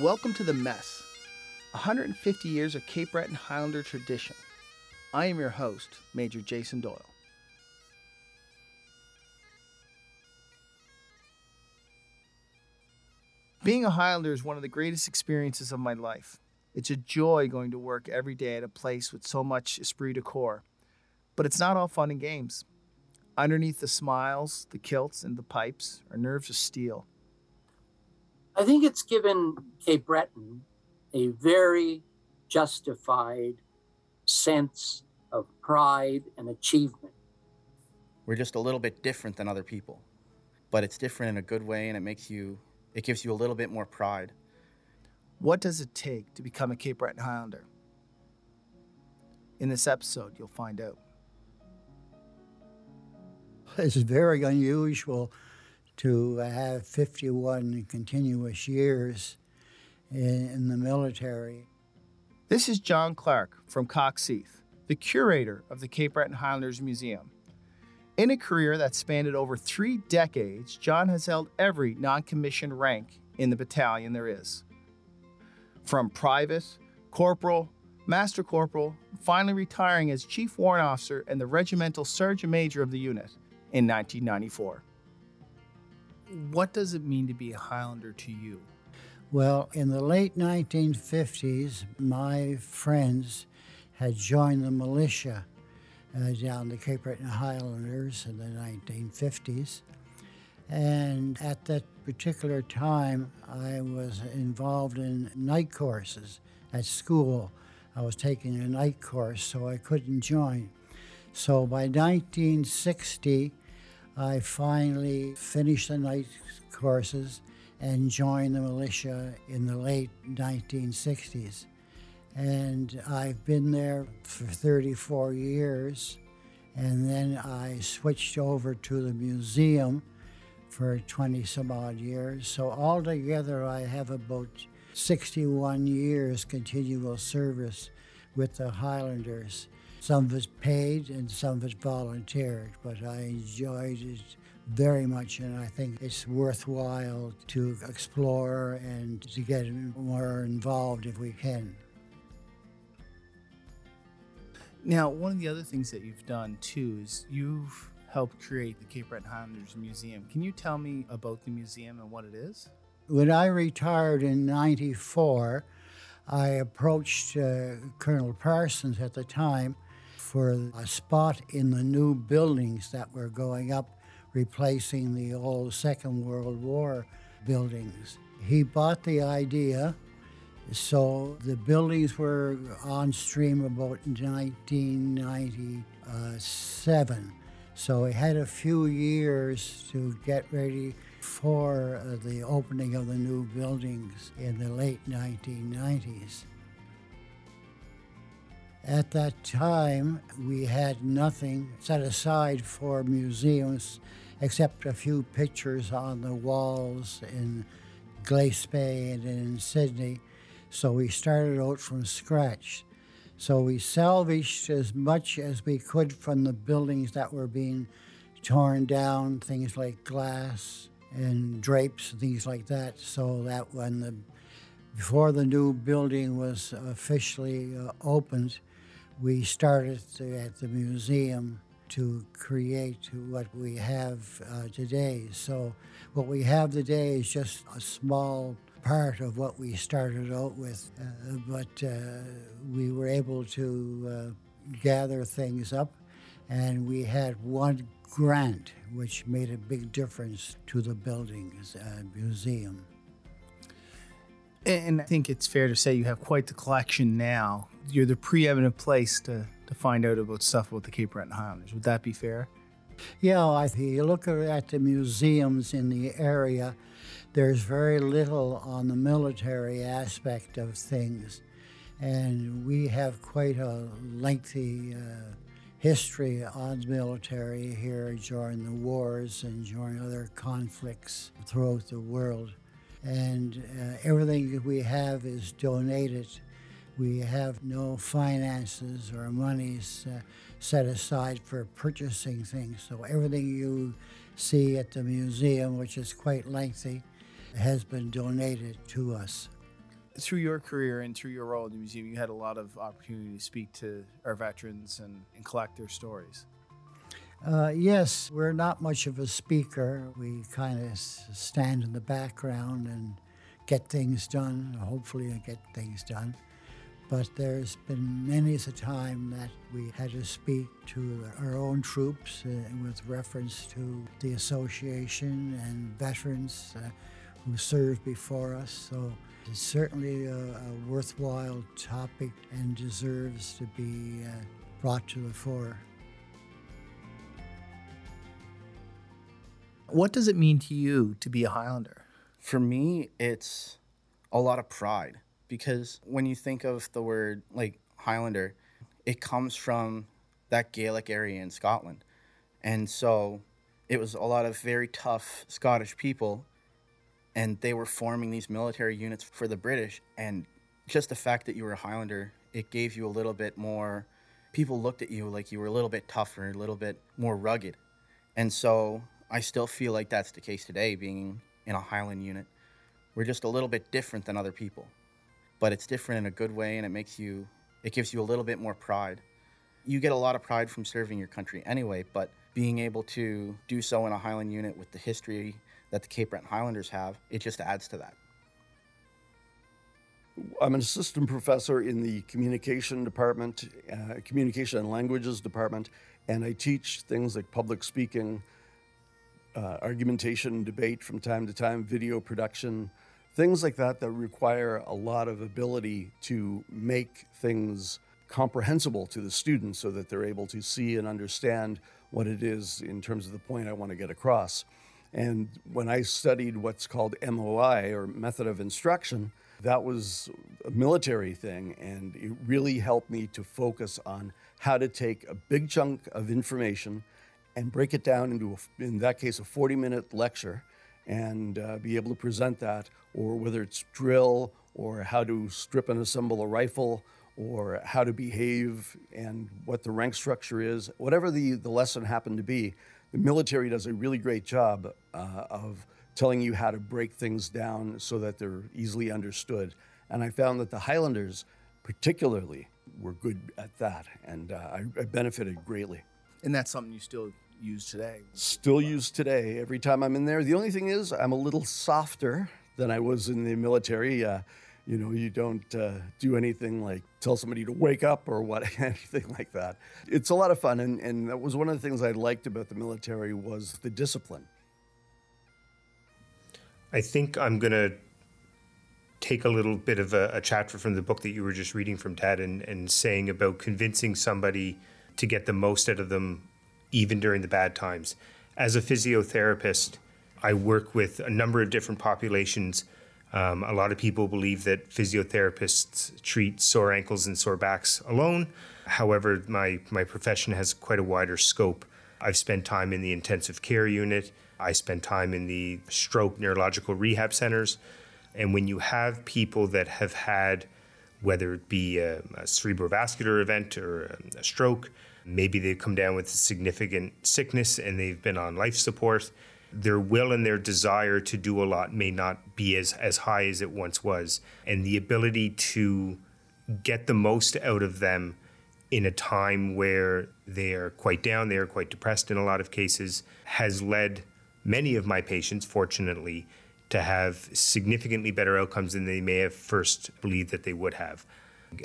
Welcome to The Mess, 150 years of Cape Breton Highlander tradition. I am your host, Major Jason Doyle. Being a Highlander is one of the greatest experiences of my life. It's a joy going to work every day at a place with so much esprit de corps. But it's not all fun and games. Underneath the smiles, the kilts, and the pipes are nerves of steel. I think it's given Cape Breton a very justified sense of pride and achievement. We're just a little bit different than other people, but it's different in a good way and it makes you, it gives you a little bit more pride. What does it take to become a Cape Breton Highlander? In this episode, you'll find out. It's very unusual to have 51 continuous years in, in the military. This is John Clark from Coxheath, the curator of the Cape Breton Highlanders Museum. In a career that spanned over three decades, John has held every non commissioned rank in the battalion there is. From private, corporal, master corporal, finally retiring as chief warrant officer and the regimental sergeant major of the unit in 1994. What does it mean to be a Highlander to you? Well, in the late 1950s, my friends had joined the militia uh, down the Cape Breton Highlanders in the 1950s. And at that particular time, I was involved in night courses at school. I was taking a night course, so I couldn't join. So by 1960, I finally finished the night courses and joined the militia in the late 1960s. And I've been there for 34 years. And then I switched over to the museum for 20 some odd years. So altogether, I have about 61 years continual service with the Highlanders. Some of it's paid and some of it's volunteered, but I enjoyed it very much, and I think it's worthwhile to explore and to get more involved if we can. Now, one of the other things that you've done too is you've helped create the Cape Breton Highlanders Museum. Can you tell me about the museum and what it is? When I retired in 94, I approached uh, Colonel Parsons at the time for a spot in the new buildings that were going up, replacing the old Second World War buildings. He bought the idea, so the buildings were on stream about 1997. So he had a few years to get ready for uh, the opening of the new buildings in the late 1990s. At that time, we had nothing set aside for museums except a few pictures on the walls in Glace Bay and in Sydney. So we started out from scratch. So we salvaged as much as we could from the buildings that were being torn down, things like glass and drapes, things like that, so that when the before the new building was officially uh, opened, we started at the museum to create what we have uh, today. So, what we have today is just a small part of what we started out with, uh, but uh, we were able to uh, gather things up, and we had one grant which made a big difference to the buildings uh, museum. And I think it's fair to say you have quite the collection now. You're the preeminent place to, to find out about stuff about the Cape Breton Highlanders. Would that be fair? Yeah, I, if you look at the museums in the area, there's very little on the military aspect of things. And we have quite a lengthy uh, history on the military here during the wars and during other conflicts throughout the world and uh, everything that we have is donated. We have no finances or monies uh, set aside for purchasing things. So everything you see at the museum, which is quite lengthy, has been donated to us. Through your career and through your role in the museum, you had a lot of opportunity to speak to our veterans and, and collect their stories. Uh, yes, we're not much of a speaker. We kind of stand in the background and get things done, hopefully, get things done. But there's been many a time that we had to speak to our own troops uh, with reference to the association and veterans uh, who served before us. So it's certainly a, a worthwhile topic and deserves to be uh, brought to the fore. What does it mean to you to be a Highlander? For me, it's a lot of pride because when you think of the word like Highlander, it comes from that Gaelic area in Scotland. And so it was a lot of very tough Scottish people, and they were forming these military units for the British. And just the fact that you were a Highlander, it gave you a little bit more. People looked at you like you were a little bit tougher, a little bit more rugged. And so I still feel like that's the case today, being in a Highland unit. We're just a little bit different than other people but it's different in a good way and it makes you it gives you a little bit more pride you get a lot of pride from serving your country anyway but being able to do so in a highland unit with the history that the cape breton highlanders have it just adds to that I'm an assistant professor in the communication department, uh, communication and languages department, and I teach things like public speaking, uh, argumentation, debate from time to time, video production, things like that that require a lot of ability to make things comprehensible to the students so that they're able to see and understand what it is in terms of the point I want to get across. And when I studied what's called MOI or method of instruction, that was a military thing. And it really helped me to focus on how to take a big chunk of information and break it down into, a, in that case, a 40 minute lecture and uh, be able to present that, or whether it's drill or how to strip and assemble a rifle or how to behave and what the rank structure is, whatever the, the lesson happened to be, the military does a really great job uh, of telling you how to break things down so that they're easily understood. And I found that the Highlanders, particularly, were good at that, and uh, I, I benefited greatly. And that's something you still use today. Still used today. Every time I'm in there. The only thing is, I'm a little softer than I was in the military. Uh, you know, you don't uh, do anything like tell somebody to wake up or what, anything like that. It's a lot of fun, and, and that was one of the things I liked about the military was the discipline. I think I'm going to take a little bit of a, a, chapter from the book that you were just reading from Ted and, and saying about convincing somebody to get the most out of them even during the bad times. As a physiotherapist, I work with a number of different populations. Um, a lot of people believe that physiotherapists treat sore ankles and sore backs alone. However, my, my profession has quite a wider scope. I've spent time in the intensive care unit. I spend time in the stroke neurological rehab centers. And when you have people that have had, whether it be a, a cerebrovascular event or a stroke, Maybe they've come down with significant sickness and they've been on life support. Their will and their desire to do a lot may not be as, as high as it once was. And the ability to get the most out of them in a time where they are quite down, they are quite depressed in a lot of cases, has led many of my patients, fortunately, to have significantly better outcomes than they may have first believed that they would have.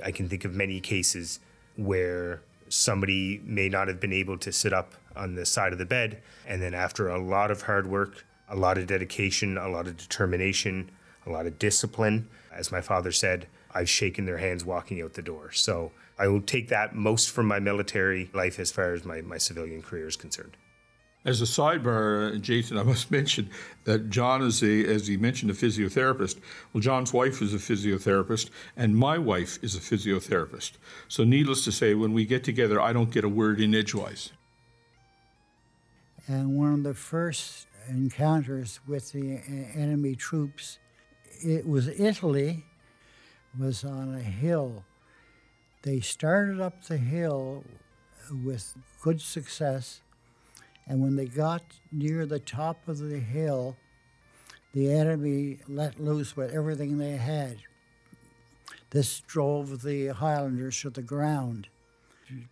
I can think of many cases where somebody may not have been able to sit up on the side of the bed. And then, after a lot of hard work, a lot of dedication, a lot of determination, a lot of discipline, as my father said, I've shaken their hands walking out the door. So I will take that most from my military life as far as my, my civilian career is concerned. As a sidebar, Jason, I must mention that John is a, as he mentioned, a physiotherapist. Well, John's wife is a physiotherapist, and my wife is a physiotherapist. So, needless to say, when we get together, I don't get a word in edgewise. And one of the first encounters with the enemy troops, it was Italy, was on a hill. They started up the hill with good success and when they got near the top of the hill, the enemy let loose with everything they had This drove the Highlanders to the ground.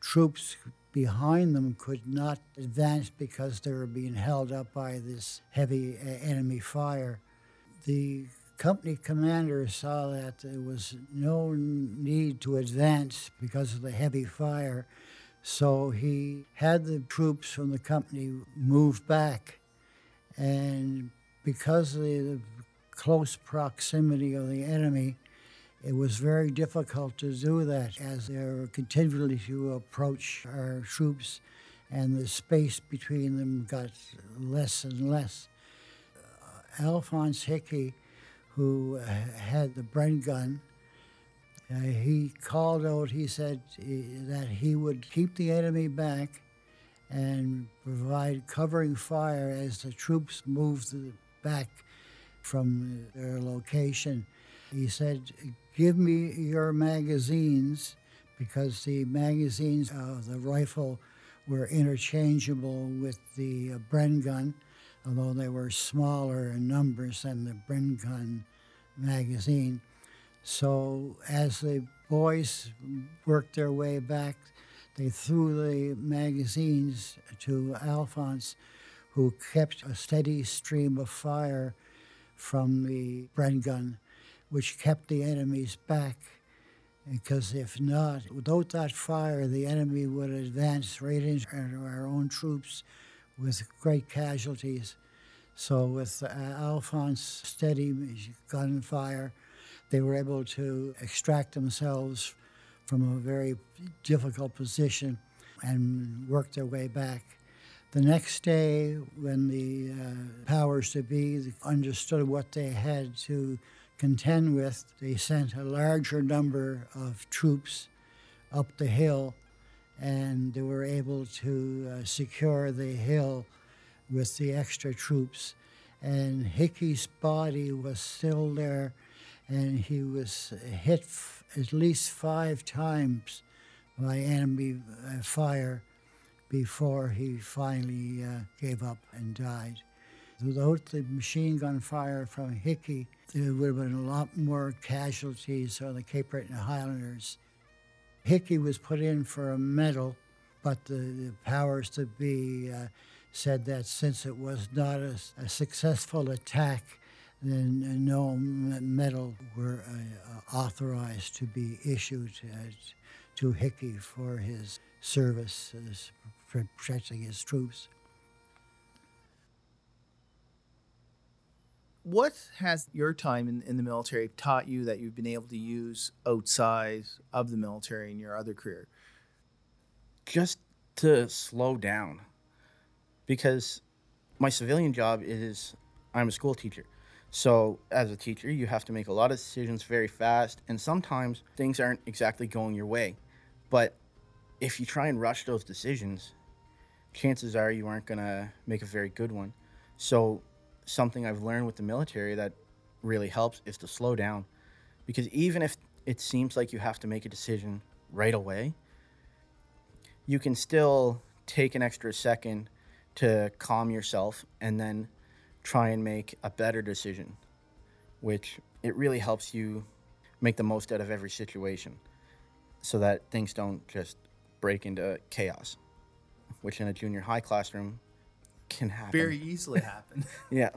Troops behind them could not advance because they were being held up by this heavy uh, enemy fire. The company commander saw that there was no need to advance because of the heavy fire, so he had the troops from the company move back. And because of the close proximity of the enemy, it was very difficult to do that as they were continually to approach our troops, and the space between them got less and less. Alphonse Hickey, who had the Bren gun, uh, he called out, he said that he would keep the enemy back and provide covering fire as the troops moved back from their location. He said, Give me your magazines because the magazines of the rifle were interchangeable with the uh, Bren gun, although they were smaller in numbers than the Bren gun magazine. So as the boys worked their way back, they threw the magazines to Alphonse, who kept a steady stream of fire from the Bren gun, which kept the enemies back. Because if not, without that fire, the enemy would advance right into our own troops with great casualties. So, with uh, Alphonse steady gunfire, they were able to extract themselves from a very difficult position and work their way back. The next day, when the uh, powers to be understood what they had to contend with, they sent a larger number of troops up the hill, and they were able to uh, secure the hill with the extra troops. And Hickey's body was still there, and he was hit f- at least five times by enemy uh, fire before he finally uh, gave up and died. Without the machine gun fire from Hickey, there would have been a lot more casualties on the Cape Breton Highlanders. Hickey was put in for a medal, but the, the powers to be uh, said that since it was not a, a successful attack, then no medal were uh, authorized to be issued uh, to Hickey for his service as protecting his troops. What has your time in, in the military taught you that you've been able to use outside of the military in your other career? Just to slow down. Because my civilian job is I'm a school teacher. So, as a teacher, you have to make a lot of decisions very fast, and sometimes things aren't exactly going your way. But if you try and rush those decisions, chances are you aren't going to make a very good one. So, something I've learned with the military that really helps is to slow down. Because even if it seems like you have to make a decision right away, you can still take an extra second to calm yourself and then try and make a better decision, which it really helps you make the most out of every situation so that things don't just break into chaos, which in a junior high classroom can happen. Very easily happen. yeah.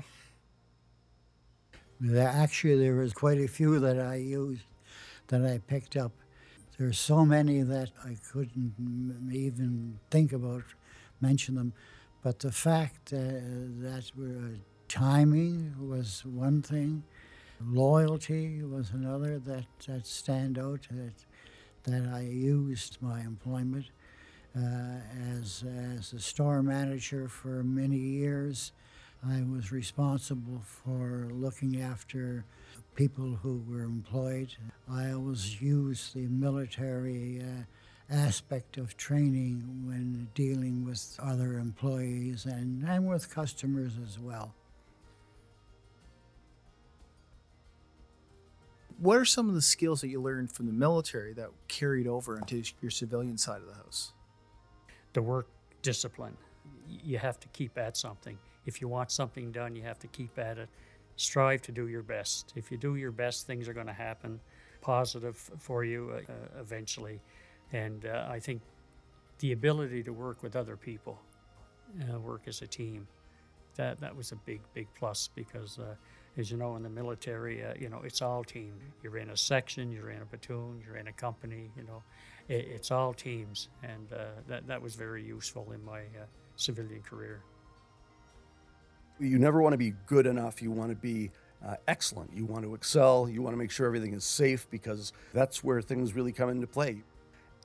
Actually, there was quite a few that I used that I picked up. There's so many that I couldn't even think about mention them. But the fact uh, that we're uh, timing was one thing, loyalty was another that, that stand out that, that I used my employment. Uh, as, as a store manager for many years, I was responsible for looking after people who were employed. I always used the military uh, aspect of training when dealing with other employees and, and with customers as well. What are some of the skills that you learned from the military that carried over into your civilian side of the house? the work discipline. You have to keep at something. If you want something done, you have to keep at it. Strive to do your best. If you do your best, things are going to happen. positive for you uh, eventually. And uh, I think the ability to work with other people, uh, work as a team, that, that was a big, big plus because, uh, as you know, in the military, uh, you know, it's all team. You're in a section, you're in a platoon, you're in a company, you know, it, it's all teams. And uh, that, that was very useful in my civilian career. You never want to be good enough. You want to be uh, excellent. You want to excel. You want to make sure everything is safe because that's where things really come into play.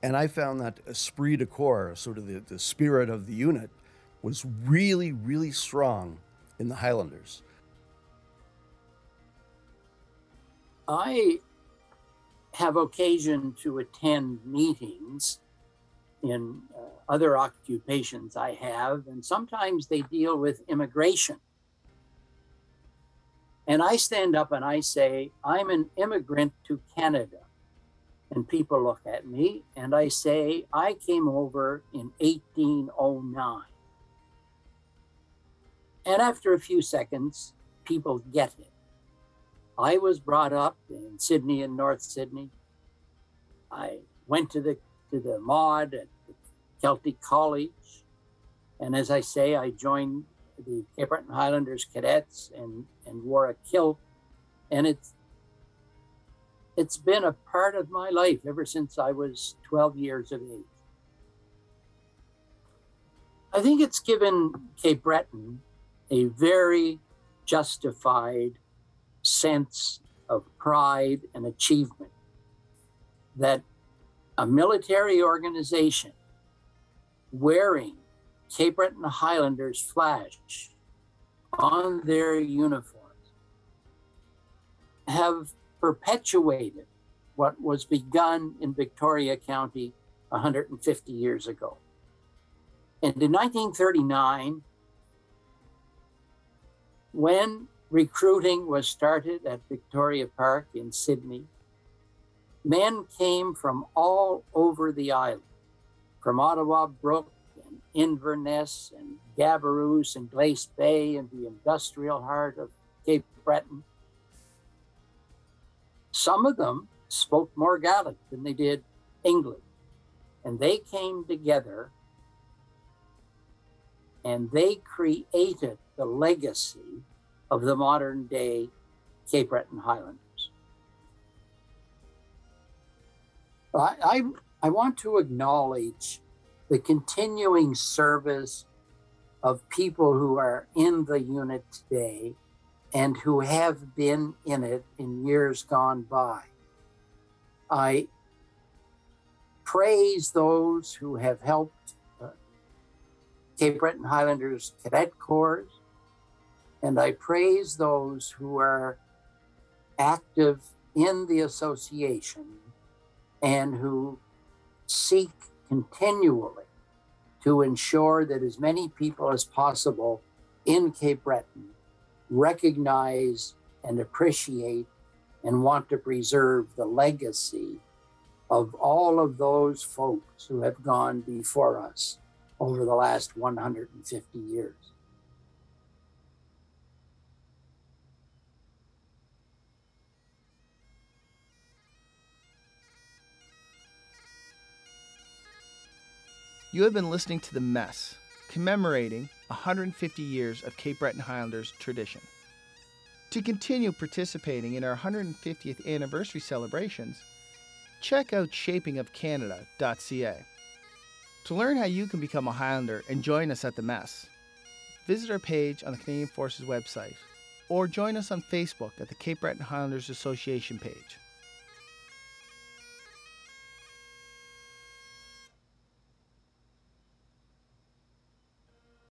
And I found that esprit de corps, sort of the, the spirit of the unit, was really, really strong in the Highlanders. I have occasion to attend meetings in uh, other occupations I have, and sometimes they deal with immigration. And I stand up and I say, I'm an immigrant to Canada. And people look at me and I say, I came over in 1809. And after a few seconds, people get it. I was brought up in Sydney and North Sydney. I went to the to the mod at the Celtic College. And as I say, I joined the Cape Breton Highlanders cadets and, and wore a kilt. And it's it's been a part of my life ever since I was 12 years of age. I think it's given Cape Breton a very justified sense of pride and achievement that a military organization wearing Cape Breton Highlanders flash on their uniforms have perpetuated what was begun in Victoria County 150 years ago. And in 1939, when recruiting was started at Victoria Park in Sydney, men came from all over the island, from Ottawa Brook and Inverness and Gabarus and Glace Bay and the industrial heart of Cape Breton. Some of them spoke more Gaelic than they did English. And they came together and they created the legacy of the modern day Cape Breton Highlanders. I, I, I want to acknowledge the continuing service of people who are in the unit today and who have been in it in years gone by. I praise those who have helped uh, Cape Breton Highlanders Cadet Corps, and I praise those who are active in the association and who seek continually to ensure that as many people as possible in Cape Breton recognize and appreciate and want to preserve the legacy of all of those folks who have gone before us over the last 150 years. You have been listening to The Mess, commemorating 150 years of Cape Breton Highlanders tradition. To continue participating in our 150th anniversary celebrations, check out shapingofcanada.ca. To learn how you can become a Highlander and join us at The Mess, visit our page on the Canadian Forces website or join us on Facebook at the Cape Breton Highlanders Association page.